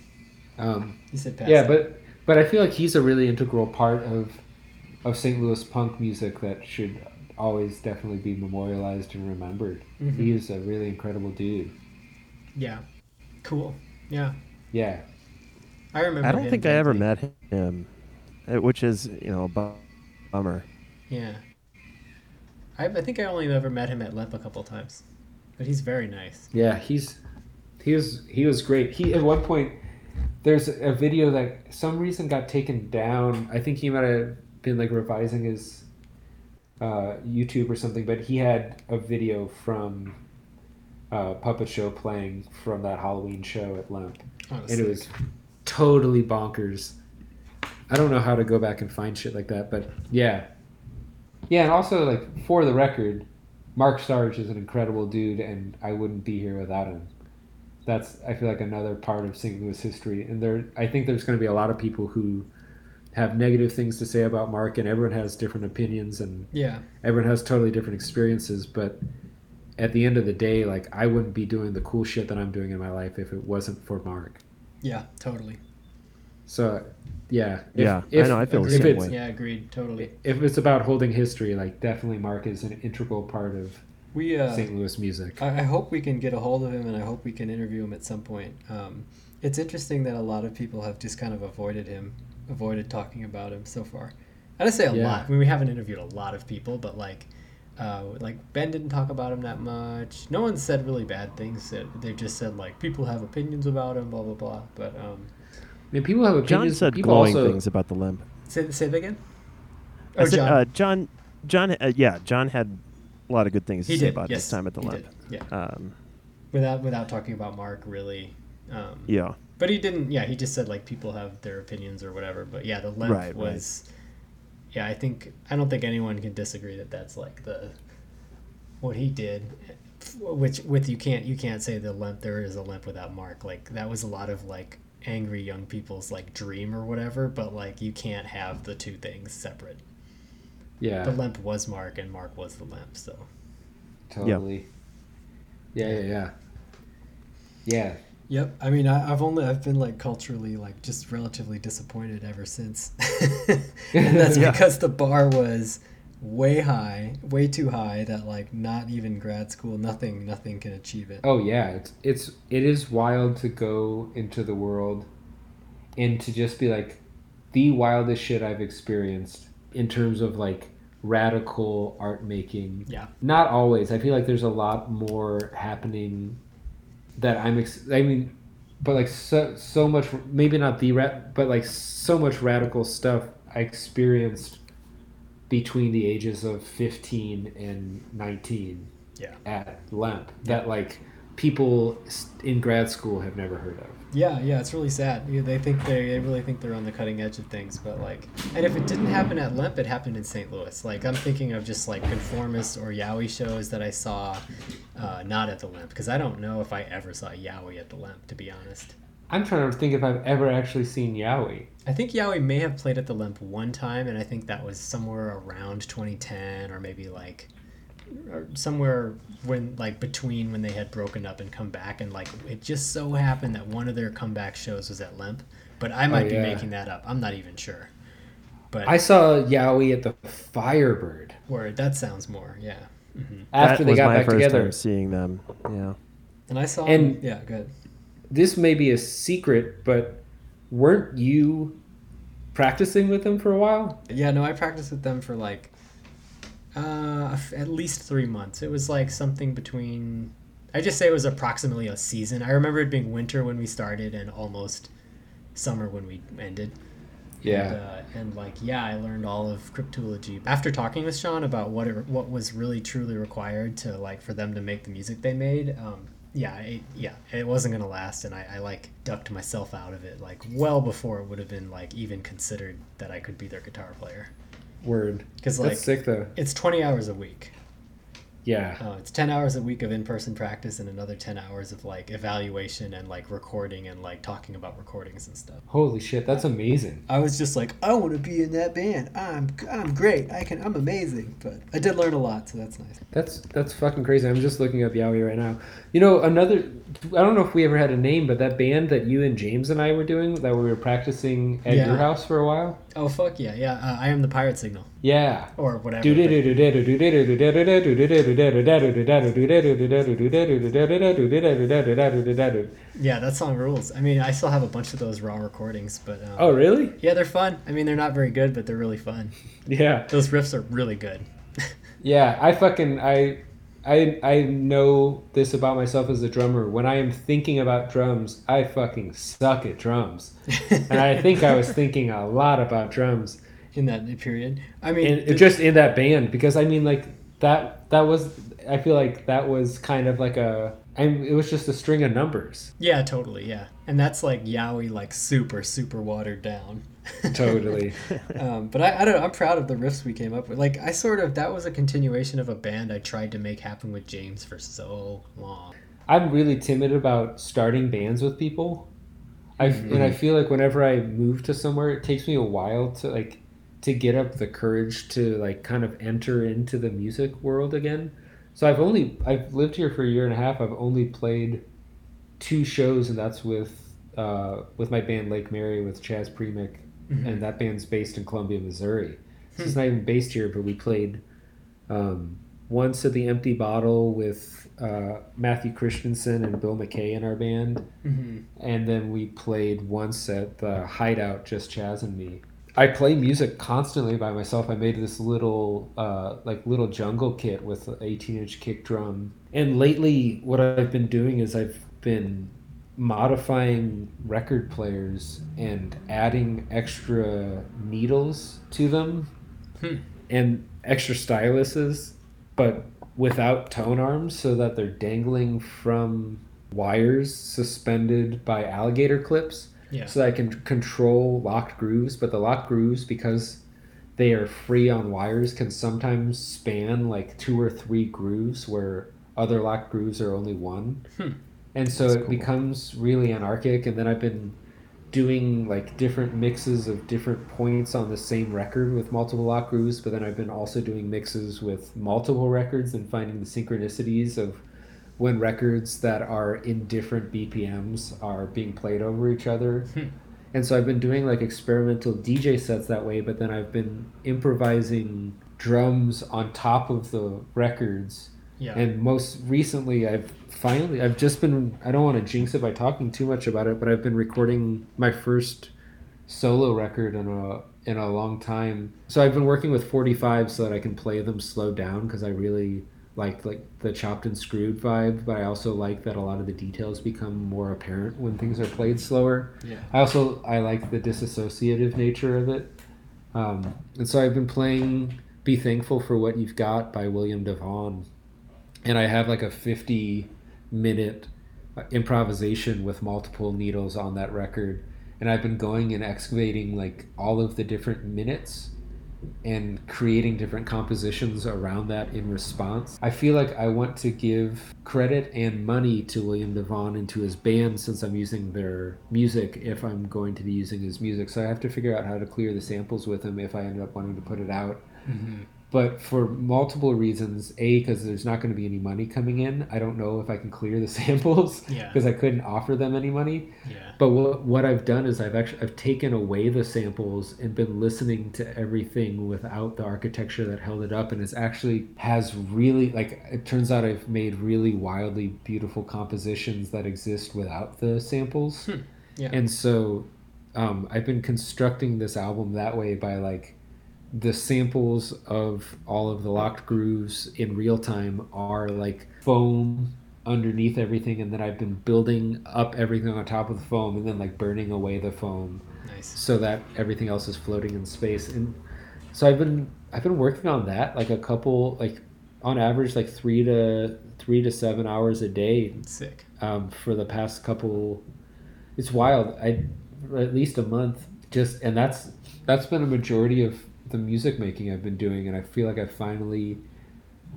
um You said passed. yeah out. but but i feel like he's a really integral part of of st louis punk music that should always definitely be memorialized and remembered Mhm. he is a really incredible dude Yeah. Cool. Yeah. yeah I remember. I don't him think I ever met him, uh, which is you know a bu- bummer. Yeah. I, I think I only ever met him at Lemp a couple times, but he's very nice. Yeah, he's he was he was great. He at one point there's a video that some reason got taken down. I think he might have been like revising his uh, YouTube or something, but he had a video from uh, Puppet Show playing from that Halloween show at Lemp, Oh, and it was totally bonkers. I don't know how to go back and find shit like that, but yeah, yeah, and also like for the record, Mark Sarich is an incredible dude, and I wouldn't be here without him. That's I feel like another part of St. Louis history, and there I think there's going to be a lot of people who have negative things to say about Mark, and everyone has different opinions, and yeah. everyone has totally different experiences. But at the end of the day, like I wouldn't be doing the cool shit that I'm doing in my life if it wasn't for Mark. Yeah. Totally. So, yeah, Yeah, I know, I feel the if same it's, way. Yeah. Agreed. Totally. If it's about holding history, like definitely Mark is an integral part of We. Uh, St. Louis music. I, I hope we can get a hold of him, and I hope we can interview him at some point. Um, it's interesting that a lot of people have just kind of avoided him, avoided talking about him so far. I would say a Yeah. lot. I mean, we haven't interviewed a lot of people, but like, uh, like Ben didn't talk about him that much. No one said really bad things. That They've just said like people have opinions about him, blah blah blah. But um, I mean, people have opinions. John said people glowing also, things about the Lemp. say say that again. I Oh, said, John. Uh, John, John, uh, yeah, John had a lot of good things he to say did. about yes, this time at the he Lemp. did. Yeah, Um, without without talking about Mark really. Um, yeah, But he didn't. Yeah, he just said like people have their opinions or whatever. But yeah, the Lemp Right, right. was. Yeah, I think I don't think anyone can disagree that that's like the what he did. Which with you can't you can't say the Lemp there is a Lemp without Mark. Like that was a lot of like angry young people's like dream or whatever. But like you can't have the two things separate. Yeah, The Lemp was Mark and Mark was the Lemp. So totally. Yeah, yeah, yeah. Yeah, Yep. I mean, I, I've only I've been like culturally like just relatively disappointed ever since, and that's Yeah. because the bar was way high, way too high. That like not even grad school, nothing, nothing can achieve it. Oh yeah, it's it's it is wild to go into the world and to just be like the wildest shit I've experienced in terms of like radical art making. Yeah. Not always. I feel like there's a lot more happening that I'm ex- I mean but like so so much maybe not the rat but like so much radical stuff I experienced between the ages of 15 and 19 Yeah. at LEMP that like people in grad school have never heard of. Yeah, yeah, it's really sad. Yeah, They think they, they really think they're on the cutting edge of things, but like, and if it didn't happen at Lemp, it happened in St. Louis. Like, I'm thinking of just like conformist or Yowie shows that I saw, uh, not at the Lemp, because I don't know if I ever saw Yowie at the Lemp, to be honest. I'm trying to think if I've ever actually seen Yowie. I think Yowie may have played at the Lemp one time, and I think that was somewhere around 2010, or maybe like or somewhere when like between when they had broken up and come back, and like it just so happened that one of their comeback shows was at Lemp, But I might be yeah. making that up. I'm not even sure. But I saw Yowie at the Firebird word that sounds more, yeah. hmm after that they was got my back first together. time seeing them. Yeah. And I saw And- him, yeah, good. This may be a secret, but weren't you practicing with them for a while? Yeah, no, I practiced with them for like uh, at least three months. It was like something between. I just say it was approximately a season. I remember it being winter when we started and almost summer when we ended. Yeah. And, uh, and like yeah, I learned all of Cryptooology after talking with Sean about what it, what was really truly required to like for them to make the music they made. Um, yeah, it, yeah, it wasn't gonna last, and I, I like ducked myself out of it like well before it would have been like even considered that I could be their guitar player. Word. Because That's sick though. it's twenty hours a week. Yeah. Uh, it's ten hours a week of in-person practice and another ten hours of like evaluation and like recording and like talking about recordings and stuff. Holy shit, that's amazing. I was just like, I want to be in that band. I'm I'm great. I can. I'm amazing. But I did learn a lot, so that's nice. That's that's fucking crazy. I'm just looking up Yowie right now. You know, another I don't know if we ever had a name, but that band that you and James and I were doing that we were practicing at Yeah. your house for a while. Oh fuck yeah, yeah. Uh, I am the pirate signal Yeah. or whatever. Yeah, that song rules. I mean, I still have a bunch of those raw recordings, but um, Oh really? yeah, they're fun. I mean, they're not very good, but they're really fun. Yeah. Those riffs are really good. Yeah, I fucking I I I know this about myself as a drummer. When I am thinking about drums, I fucking suck at drums. And I think I was thinking a lot about drums. in that period. I mean, and just in that band because I mean like that that was I feel like that was kind of like a I it was just a string of numbers. yeah, totally, yeah. And that's like Yowie, like super, super watered down. Totally. um, but I, I don't know. I'm proud of the riffs we came up with. Like I sort of that was a continuation of a band I tried to make happen with James for so long. I'm really timid about starting bands with people. I Mm-hmm. and I feel like whenever I move to somewhere, it takes me a while to like to get up the courage to like kind of enter into the music world again. So I've only I've lived here for a year and a half. I've only played two shows, and that's with uh, with my band Lake Mary with Chaz Premick, Mm-hmm. and that band's based in Columbia, Missouri. Hmm. It's not even based here, but we played um, once at the Empty Bottle with uh, Matthew Christensen and Bill McKay in our band, hmm and then we played once at the Hideout, just Chaz and me. I play music constantly by myself. I made this little, uh, like little jungle kit with an 18 inch kick drum. And lately, what I've been doing is I've been modifying record players and adding extra needles to them Hmm. and extra styluses, but without tone arms so that they're dangling from wires suspended by alligator clips Yeah. so that I can control locked grooves. But the locked grooves, because they are free on wires, can sometimes span like two or three grooves where other locked grooves are only one. Hmm. And so That's it cool. becomes really anarchic. And then I've been doing like different mixes of different points on the same record with multiple lock grooves, but then I've been also doing mixes with multiple records and finding the synchronicities of when records that are in different BPMs are being played over each other. Hmm. And so I've been doing like experimental DJ sets that way, but then I've been improvising drums on top of the records. Yeah. And most recently, I've finally, I've just been, I don't want to jinx it by talking too much about it, but I've been recording my first solo record in a in a long time. So I've been working with 45 so that I can play them slowed down because I really like like the chopped and screwed vibe, but I also like that a lot of the details become more apparent when things are played slower. yeah. I also I like the disassociative nature of it, um, and so I've been playing "Be Thankful for What You've Got" by William DeVaughn, and I have like a fifty minute uh, improvisation with multiple needles on that record, and I've been going and excavating like all of the different minutes and creating different compositions around that in response. I feel like I want to give credit and money to William DeVaughn and to his band since I'm using their music if I'm going to be using his music. So I have to figure out how to clear the samples with him if I end up wanting to put it out. Mm-hmm. But for multiple reasons, A, because there's not going to be any money coming in. I don't know if I can clear the samples Yeah. because I couldn't offer them any money. Yeah. But what, what I've done is I've actually I've taken away the samples and been listening to everything without the architecture that held it up, and it's actually has really like it turns out I've made really wildly beautiful compositions that exist without the samples, Hmm. Yeah. and so um, I've been constructing this album that way by like the samples of all of the locked grooves in real time are like foam underneath everything and then I've been building up everything on top of the foam and then like burning away the foam Nice. so that everything else is floating in space and so I've been I've been working on that like a couple like on average like 3 to 3 to 7 hours a day Sick. um, for the past couple it's wild i at least a month just and that's that's been a majority of the music making i've been doing and i feel like i finally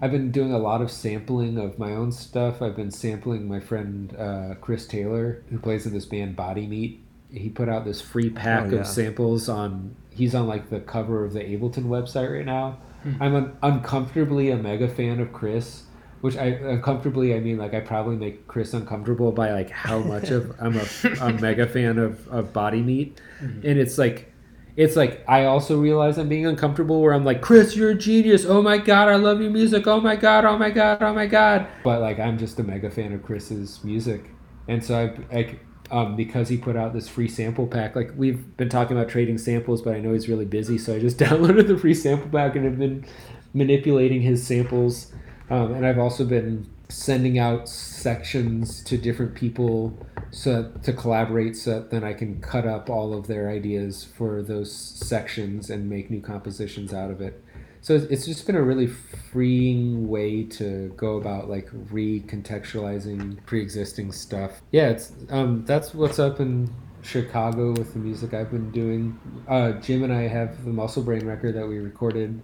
i've been doing a lot of sampling of my own stuff i've been sampling my friend uh, chris taylor who plays in this band body meat he put out this free pack Oh, yeah. of samples on he's on like the cover of the ableton website right now Hmm. i'm un- uncomfortably a mega fan of chris which I uncomfortably I mean like I probably make Chris uncomfortable by like how much of I'm a, a mega fan of, of body meat. Mhm. And it's like it's like I also realize I'm being uncomfortable where I'm like, Chris, you're a genius. Oh my god, I love your music. Oh my god, oh my god, oh my god. But like I'm just a mega fan of Chris's music. And so I like um, because he put out this free sample pack. Like we've been talking about trading samples, but I know he's really busy, so I just downloaded the free sample pack and have been manipulating his samples. Um, and I've also been sending out sections to different people so to collaborate so that then I can cut up all of their ideas for those sections and make new compositions out of it. So it's- it's just been a really freeing way to go about like recontextualizing pre-existing stuff. Yeah, it's um that's what's up in Chicago with the music I've been doing. Uh, Jim and I have the Muscle Brain record that we recorded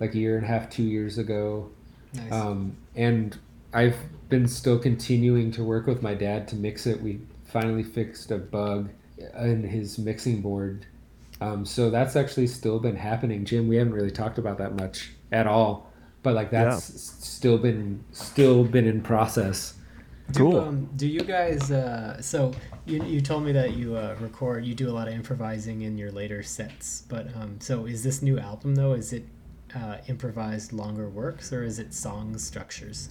like a year and a half, two years ago. Nice. Um, and I've been still continuing to work with my dad to mix it. We finally fixed a bug in his mixing board. Um, so that's actually still been happening. Jim, we haven't really talked about that much at all, but like that's s- still been still been in process. Do, Cool. um, do you guys? Uh, so you, you told me that you uh, record, you do a lot of improvising in your later sets. But um, so is this new album though? Is it uh, improvised longer works or is it song structures?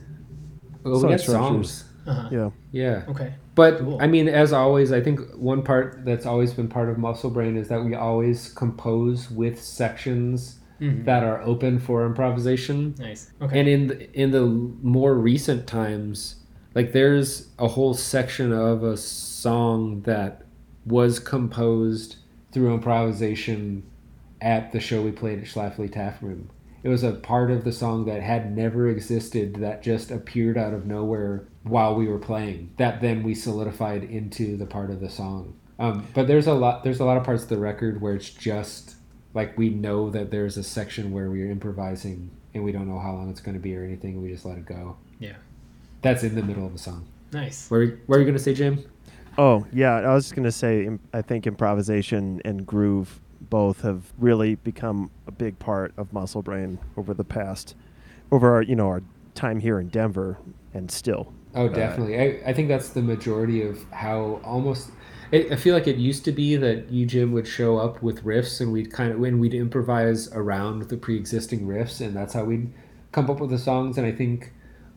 Well, Song we got structures. songs. Uh-huh. Yeah. Yeah. Okay. But Cool. I mean, as always, I think one part that's always been part of Muscle Brain is that we always compose with sections Mhm. that are open for improvisation. Nice. Okay. And in the, in the more recent times, like there's a whole section of a song that was composed through improvisation at the show we played at Schlafly Tap Room. It was a part of the song that had never existed that just appeared out of nowhere while we were playing. That then we solidified into the part of the song. Um, but there's a lot there's a lot of parts of the record where it's just like we know that there's a section where we're improvising and we don't know how long it's going to be or anything. We just let it go. Yeah. That's in the middle of the song. nice. Where where are you going to say, Jim? Oh yeah, I was just gonna say. I think improvisation and groove both have really become a big part of Muscle Brain over the past, over our you know our time here in Denver, and still Oh, definitely. I, I think that's the majority of how almost. I I feel like it used to be that you Jim would show up with riffs and we'd kind of when we'd improvise around the pre-existing riffs and that's how we'd come up with the songs. And I think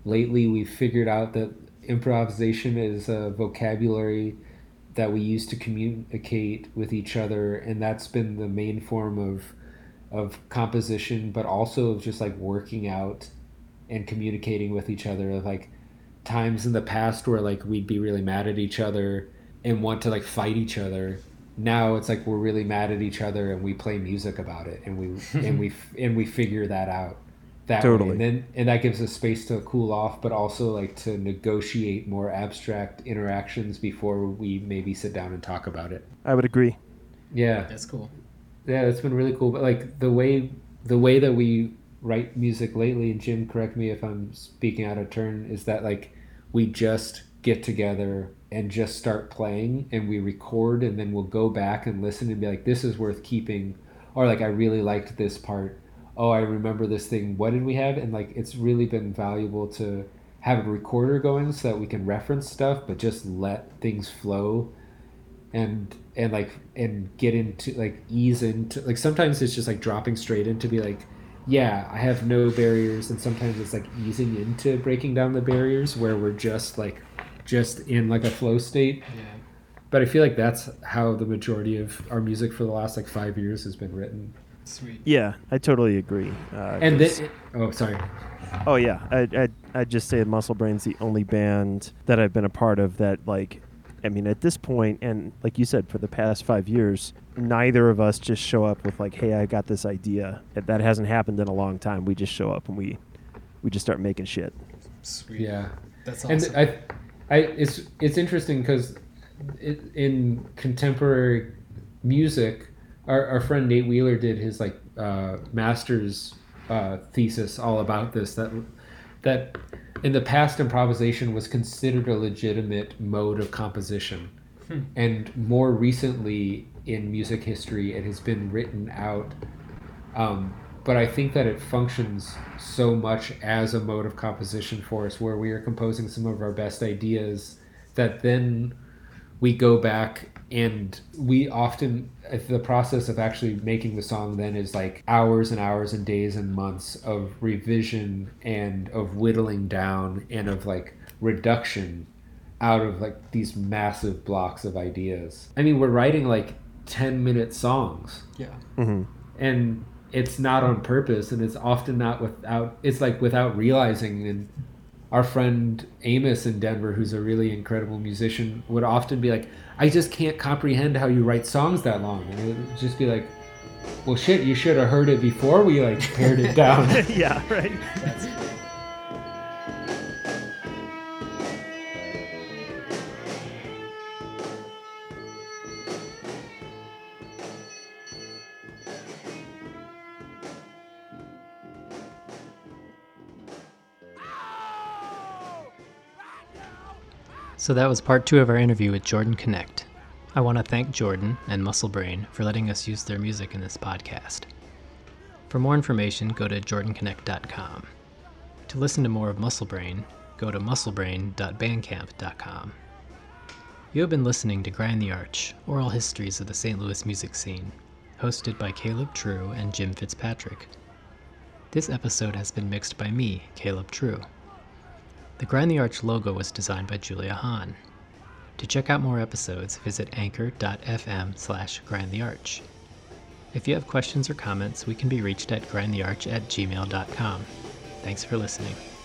lately we've figured out that improvisation is a vocabulary that we use to communicate with each other, and that's been the main form of of composition, but also of just like working out and communicating with each other. Like times in the past where like we'd be really mad at each other and want to like fight each other now it's like we're really mad at each other and we play music about it and we and we and we figure that out that Totally. way. and then and that gives us space to cool off but also like to negotiate more abstract interactions before we maybe sit down and talk about it I would agree. yeah That's cool. yeah, that's been really cool. But like the way the way that we write music lately, and Jim, correct me if I'm speaking out of turn, is that like we just get together and just start playing, and we record, and then we'll go back and listen and be like, this is worth keeping, or like I really liked this part. Oh, I remember this thing. What did we have? And like it's really been valuable to have a recorder going so that we can reference stuff, but just let things flow and and like and get into like ease into like sometimes it's just like dropping straight into be like yeah i have no barriers and sometimes it's like easing into breaking down the barriers where we're just like just in like a flow state Yeah. but i feel like that's how the majority of our music for the last like five years has been written Sweet. Yeah, I totally agree. Uh, and 'cause- then oh sorry Oh yeah, I I I just say Muscle Brain's the only band that I've been a part of that like I mean at this point and like you said for the past 5 years neither of us just show up with like hey I got this idea. That that hasn't happened in a long time. We just show up and we we just start making shit. Sweet. yeah That's awesome. and I, I, it's it's interesting because in contemporary music, our, our friend Nate Wheeler did his like uh, master's uh, thesis all about this. That that in the past, improvisation was considered a legitimate mode of composition, Hmm. and more recently in music history, it has been written out. Um, but I think that it functions so much as a mode of composition for us, where we are composing some of our best ideas, that then we go back and we often the process of actually making the song then is like hours and hours and days and months of revision and of whittling down and of like reduction out of like these massive blocks of ideas. I mean, we're writing like 10 minute songs yeah. hmm and it's not on purpose and it's often not without it's like without realizing and our friend Amos in Denver who's a really incredible musician would often be like I just can't comprehend how you write songs that long and it would just be like well shit you should have heard it before we like pared it down yeah, right. That's So that was part two of our interview with Jordan Knecht. I want to thank Jordan and Muscle Brain for letting us use their music in this podcast. For more information, go to jordanknecht.com. To listen to more of Muscle Brain, go to musclebrain.bandcamp.com. You have been listening to Grind the Arch, Oral Histories of the St. Louis Music Scene, hosted by Caleb True and Jim Fitzpatrick. This episode has been mixed by me, Caleb True. The Grind the Arch logo was designed by Julia Hahn. To check out more episodes, visit anchor.fm slash grindthearch. If you have questions or comments, we can be reached at grindthearch at gmail.com. Thanks for listening.